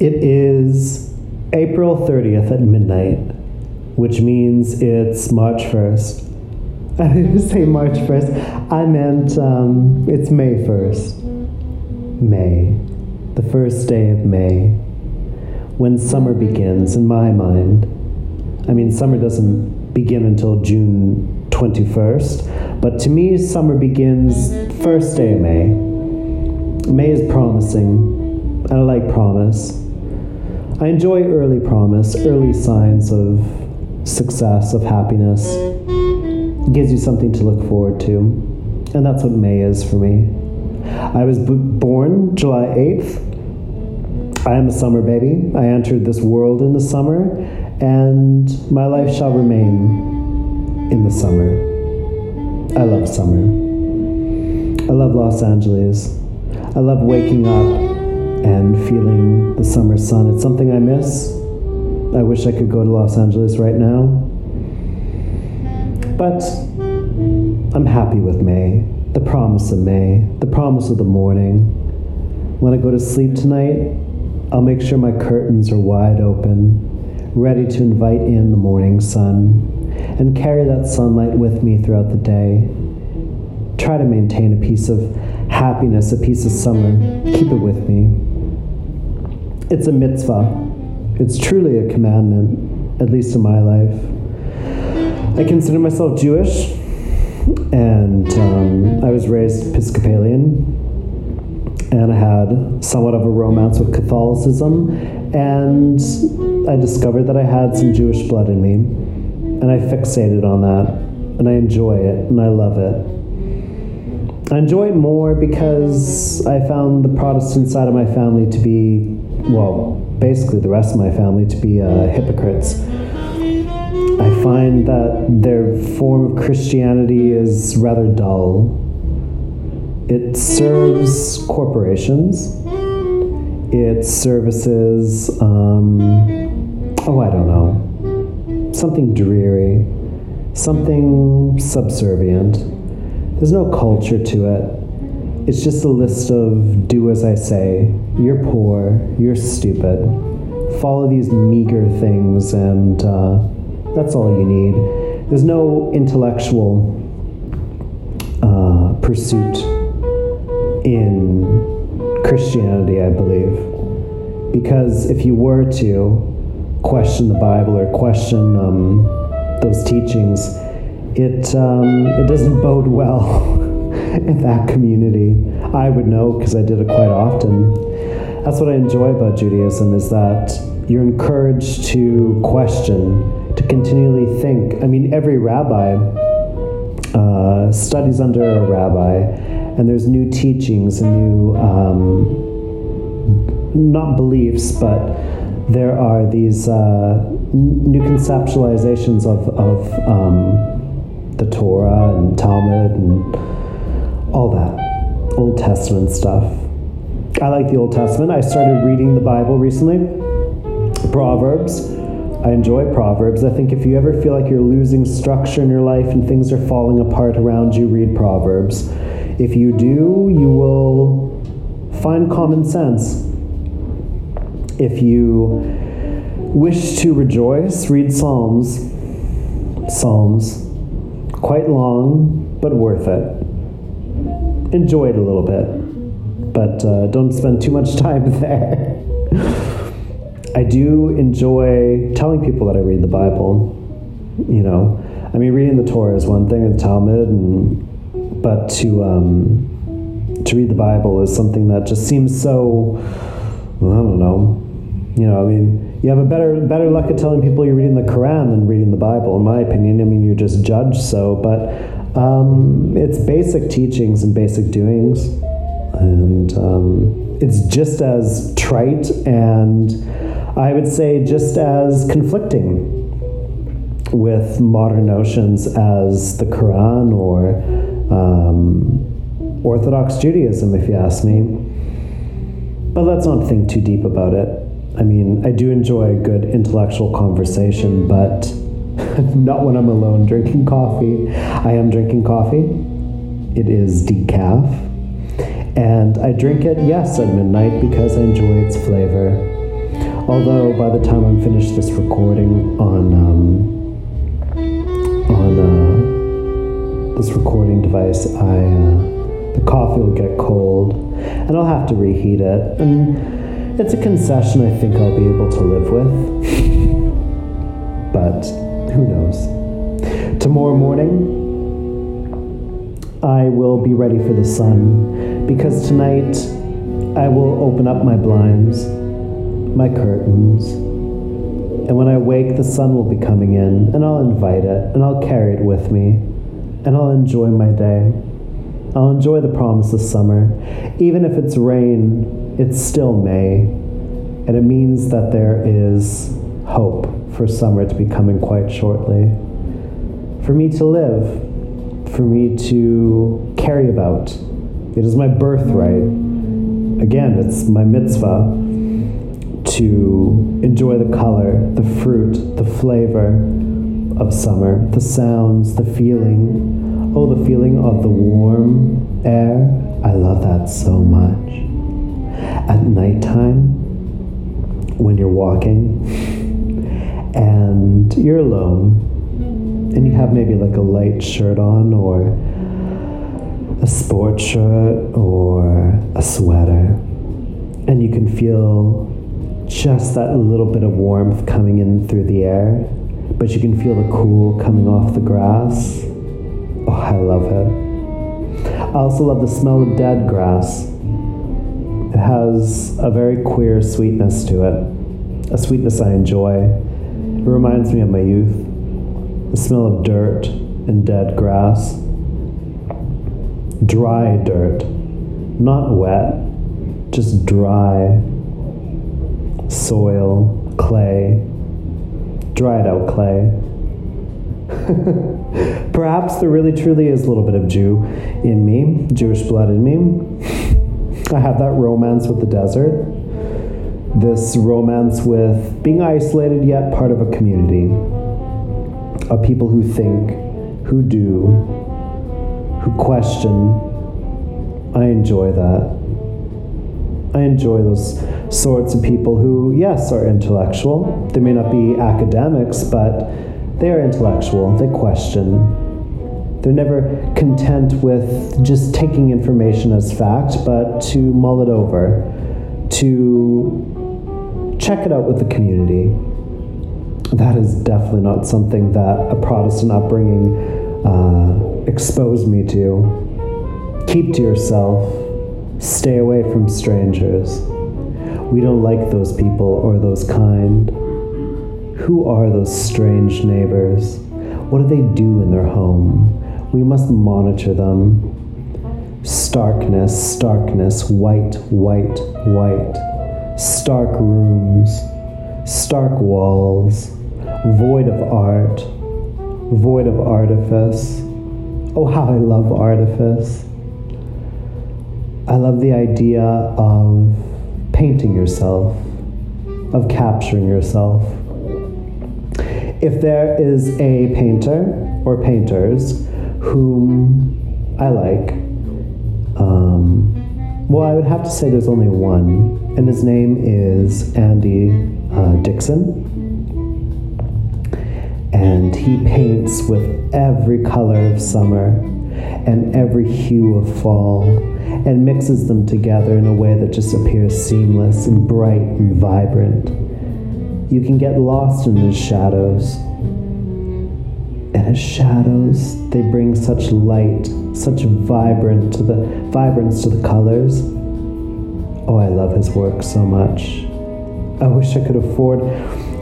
It is April 30th at midnight, which means it's March 1st. I didn't say March 1st. I meant um, it's May 1st. May. The first day of May. When summer begins, in my mind. I mean, summer doesn't begin until June 21st, but to me, summer begins first day of May. May is promising, I like promise. I enjoy early promise, early signs of success, of happiness. It gives you something to look forward to. And that's what May is for me. I was born July 8th. I am a summer baby. I entered this world in the summer, and my life shall remain in the summer. I love summer. I love Los Angeles. I love waking up and feeling the summer sun. It's something I miss. I wish I could go to Los Angeles right now. But I'm happy with May, the promise of May, the promise of the morning. When I go to sleep tonight, I'll make sure my curtains are wide open, ready to invite in the morning sun, and carry that sunlight with me throughout the day. Try to maintain a piece of happiness, a piece of summer. Keep it with me. It's a mitzvah. It's truly a commandment, at least in my life. I consider myself Jewish, and um, I was raised Episcopalian, and I had somewhat of a romance with Catholicism, and I discovered that I had some Jewish blood in me, and I fixated on that, and I enjoy it, and I love it. I enjoy it more because I found the Protestant side of my family to be well, basically the rest of my family to be uh, hypocrites. I find that their form of Christianity is rather dull. It serves corporations. It services, um, oh, I don't know, something dreary, something subservient. There's no culture to it it's just a list of do as I say. You're poor. You're stupid. Follow these meager things, and uh, that's all you need. There's no intellectual uh, pursuit in Christianity, I believe. Because if you were to question the Bible or question um, those teachings, it, um, it doesn't bode well. In that community. I would know because I did it quite often. That's what I enjoy about Judaism is that you're encouraged to question, to continually think. I mean, every rabbi uh, studies under a rabbi, and there's new teachings and new, um, not beliefs, but there are these uh, new conceptualizations of, of um, the Torah and Talmud and all that Old Testament stuff. I like the Old Testament. I started reading the Bible recently. Proverbs. I enjoy Proverbs. I think if you ever feel like you're losing structure in your life and things are falling apart around you, read Proverbs. If you do, you will find common sense. If you wish to rejoice, read Psalms. Psalms. Quite long, but worth it enjoy it a little bit, but uh, don't spend too much time there. I do enjoy telling people that I read the Bible. You know, I mean, reading the Torah is one thing, and the Talmud, and but to um, to read the Bible is something that just seems so. Well, I don't know. You know, I mean, you have a better better luck at telling people you're reading the Quran than reading the Bible, in my opinion. I mean, you're just judged so, but um, it's basic teachings and basic doings, and um, it's just as trite and I would say just as conflicting with modern notions as the Quran or um, Orthodox Judaism, if you ask me. But let's not think too deep about it. I mean, I do enjoy a good intellectual conversation, but Not when I'm alone drinking coffee. I am drinking coffee. It is decaf. And I drink it, yes, at midnight because I enjoy its flavor. Although by the time I'm finished this recording on um, on uh, this recording device, I uh, the coffee will get cold, and I'll have to reheat it. And it's a concession I think I'll be able to live with. but who knows? Tomorrow morning, I will be ready for the sun because tonight I will open up my blinds, my curtains, and when I wake, the sun will be coming in, and I'll invite it, and I'll carry it with me, and I'll enjoy my day. I'll enjoy the promise of summer. Even if it's rain, it's still May, and it means that there is hope for summer to be coming quite shortly. For me to live, for me to carry about. It is my birthright. Again, it's my mitzvah to enjoy the color, the fruit, the flavor of summer, the sounds, the feeling. Oh, the feeling of the warm air. I love that so much. At nighttime, when you're walking and you're alone, and you have maybe like a light shirt on or a sport shirt or a sweater, and you can feel just that little bit of warmth coming in through the air, but you can feel the cool coming off the grass. Oh, I love it. I also love the smell of dead grass. It has a very queer sweetness to it, a sweetness I enjoy. It reminds me of my youth, the smell of dirt and dead grass. Dry dirt, not wet, just dry soil, clay, dried out clay. Perhaps there really truly is a little bit of Jew in me, Jewish blood in me. I have that romance with the desert, this romance with being isolated yet part of a community, of people who think, who do, who question. I enjoy that. I enjoy those sorts of people who, yes, are intellectual. They may not be academics, but they are intellectual. They question. They're never content with just taking information as fact, but to mull it over, to check it out with the community. That is definitely not something that a Protestant upbringing uh, exposed me to. Keep to yourself Stay away from strangers. We don't like those people or those kind. Who are those strange neighbors? What do they do in their home? We must monitor them. Starkness, starkness, white, white, white. Stark rooms, stark walls, void of art, void of artifice. Oh, how I love artifice. I love the idea of painting yourself, of capturing yourself. If there is a painter or painters whom I like, um, well, I would have to say there's only one, and his name is Andy uh, Dixon. And he paints with every color of summer and every hue of fall and mixes them together in a way that just appears seamless and bright and vibrant. You can get lost in his shadows. And his shadows, they bring such light, such vibrant to the vibrance to the colors. Oh, I love his work so much. I wish I could afford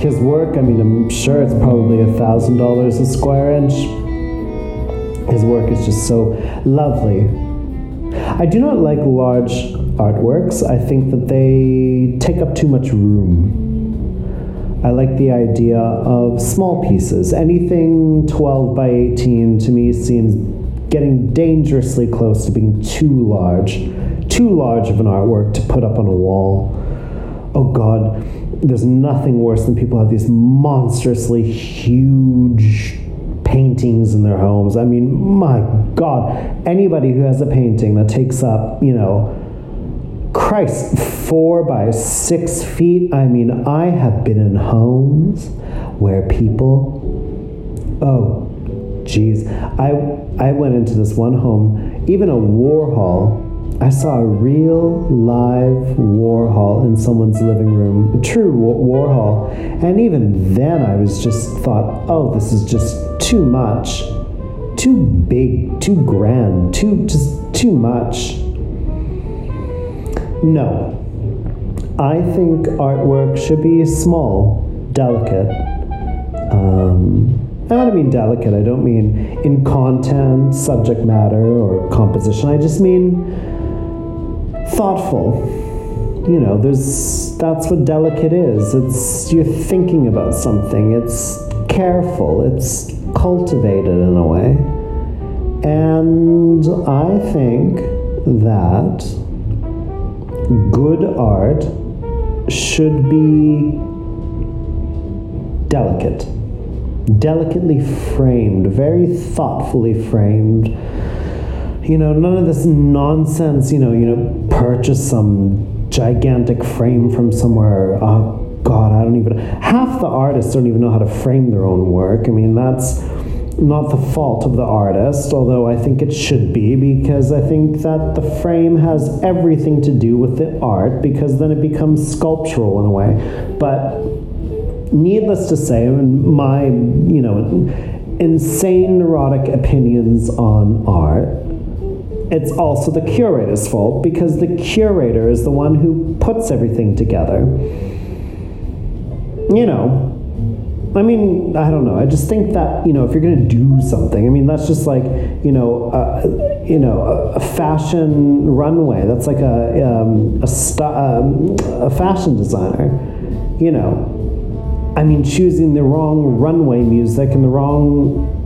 his work. I mean, I'm sure it's probably a thousand dollars a square inch. His work is just so lovely I do not like large artworks. I think that they take up too much room. I like the idea of small pieces. Anything 12 by 18 to me seems getting dangerously close to being too large, too large of an artwork to put up on a wall. Oh God, there's nothing worse than people have these monstrously huge paintings in their homes. I mean, my God, anybody who has a painting that takes up, you know, Christ, four by six feet. I mean, I have been in homes where people, oh, geez, I I went into this one home, even a Warhol. I saw a real live Warhol in someone's living room, a true Warhol, and even then I was just thought, oh, this is just too much, too big, too grand, too just too much. No. I think artwork should be small, delicate. Um, I don't mean delicate, I don't mean in content, subject matter, or composition. I just mean thoughtful. You know, there's that's what delicate is. It's you're thinking about something. It's careful. It's cultivated in a way. And I think that good art should be delicate, delicately framed, very thoughtfully framed. You know, none of this nonsense, you know, you know, purchase some gigantic frame from somewhere. Oh God, I don't even half the artists don't even know how to frame their own work. I mean, that's not the fault of the artist, although I think it should be, because I think that the frame has everything to do with the art, because then it becomes sculptural in a way. But needless to say, my, you know, insane neurotic opinions on art, it's also the curator's fault, because the curator is the one who puts everything together. You know, I mean, I don't know. I just think that you know, if you're going to do something, I mean, that's just like you know, uh, you know, a, fashion runway. That's like a um, a, st- um, a fashion designer. You know, I mean, choosing the wrong runway music and the wrong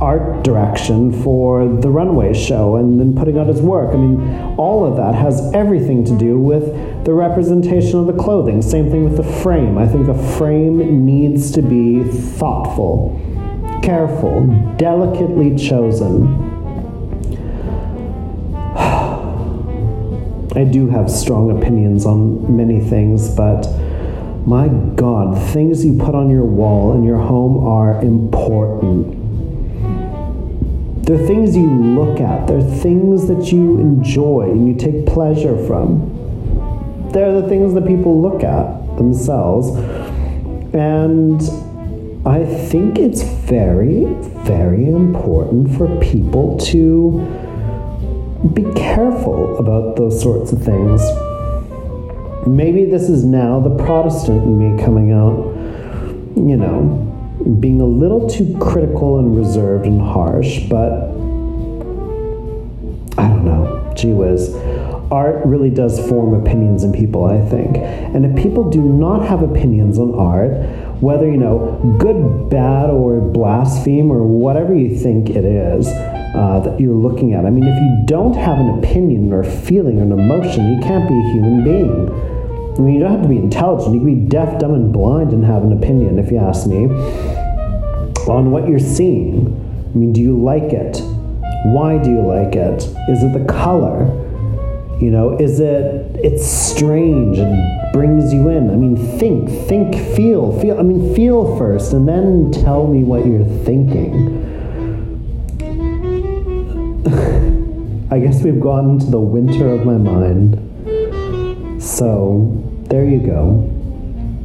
art direction for the runway show and then putting out his work. I mean, all of that has everything to do with the representation of the clothing. Same thing with the frame. I think the frame needs to be thoughtful, careful, delicately chosen. I do have strong opinions on many things, but my God, things you put on your wall in your home are important they're things you look at, they're things that you enjoy and you take pleasure from. They're the things that people look at themselves. And I think it's very, very important for people to be careful about those sorts of things. Maybe this is now the Protestant in me coming out, you know, being a little too critical and reserved and harsh, but I don't know. Gee whiz. Art really does form opinions in people, I think. And if people do not have opinions on art, whether, you know, good, bad, or blaspheme, or whatever you think it is uh, that you're looking at, I mean, if you don't have an opinion or feeling or an emotion, you can't be a human being. I mean, you don't have to be intelligent. You can be deaf, dumb, and blind and have an opinion, if you ask me, on what you're seeing. I mean, do you like it? Why do you like it? Is it the color? You know, is it, it's strange and brings you in? I mean, think, think, feel, feel. I mean, feel first and then tell me what you're thinking. I guess we've gone into the winter of my mind. So, there you go.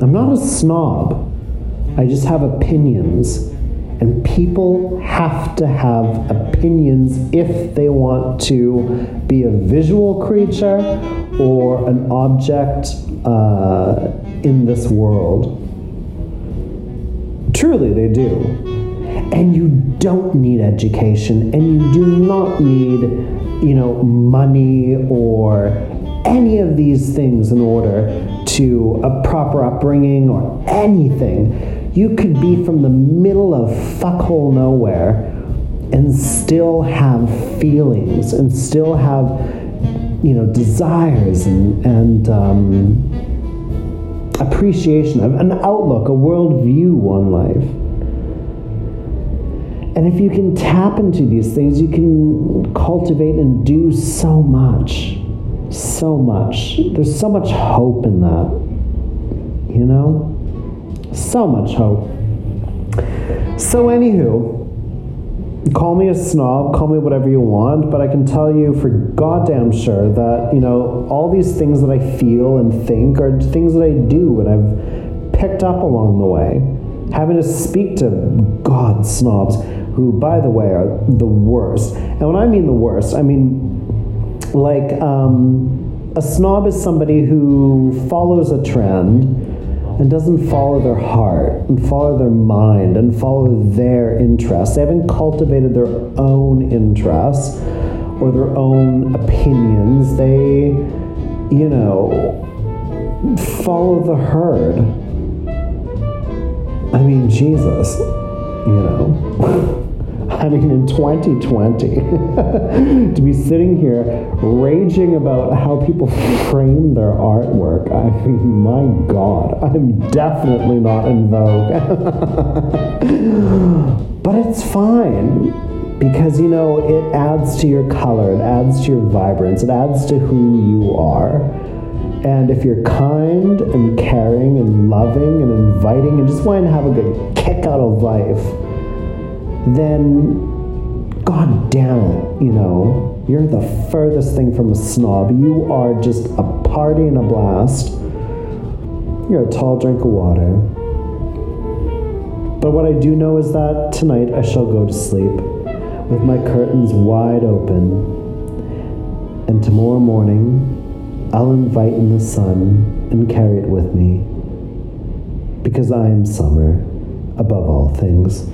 I'm not a snob. I just have opinions. And people have to have opinions if they want to be a visual creature or an object uh, in this world. Truly, they do. And you don't need education, and you do not need, you know, money or any of these things in order to a proper upbringing or anything. You could be from the middle of fuckhole nowhere and still have feelings and still have, you know, desires and, and um, appreciation, of an outlook, a worldview on life. And if you can tap into these things, you can cultivate and do so much so much. There's so much hope in that. You know? So much hope. So, anywho, call me a snob, call me whatever you want, but I can tell you for goddamn sure that, you know, all these things that I feel and think are things that I do and I've picked up along the way. Having to speak to god snobs who, by the way, are the worst. And when I mean the worst, I mean like um, a snob is somebody who follows a trend and doesn't follow their heart and follow their mind and follow their interests. They haven't cultivated their own interests or their own opinions. They, you know, follow the herd. I mean, Jesus, you know. I mean, in 2020, to be sitting here raging about how people frame their artwork, I mean, my God, I'm definitely not in vogue. but it's fine because, you know, it adds to your color, it adds to your vibrance, it adds to who you are. And if you're kind and caring and loving and inviting and just want to have a good kick out of life, then god damn it, you know, you're the furthest thing from a snob. You are just a party and a blast. You're a tall drink of water. But what I do know is that tonight I shall go to sleep with my curtains wide open. And tomorrow morning I'll invite in the sun and carry it with me. Because I am summer above all things.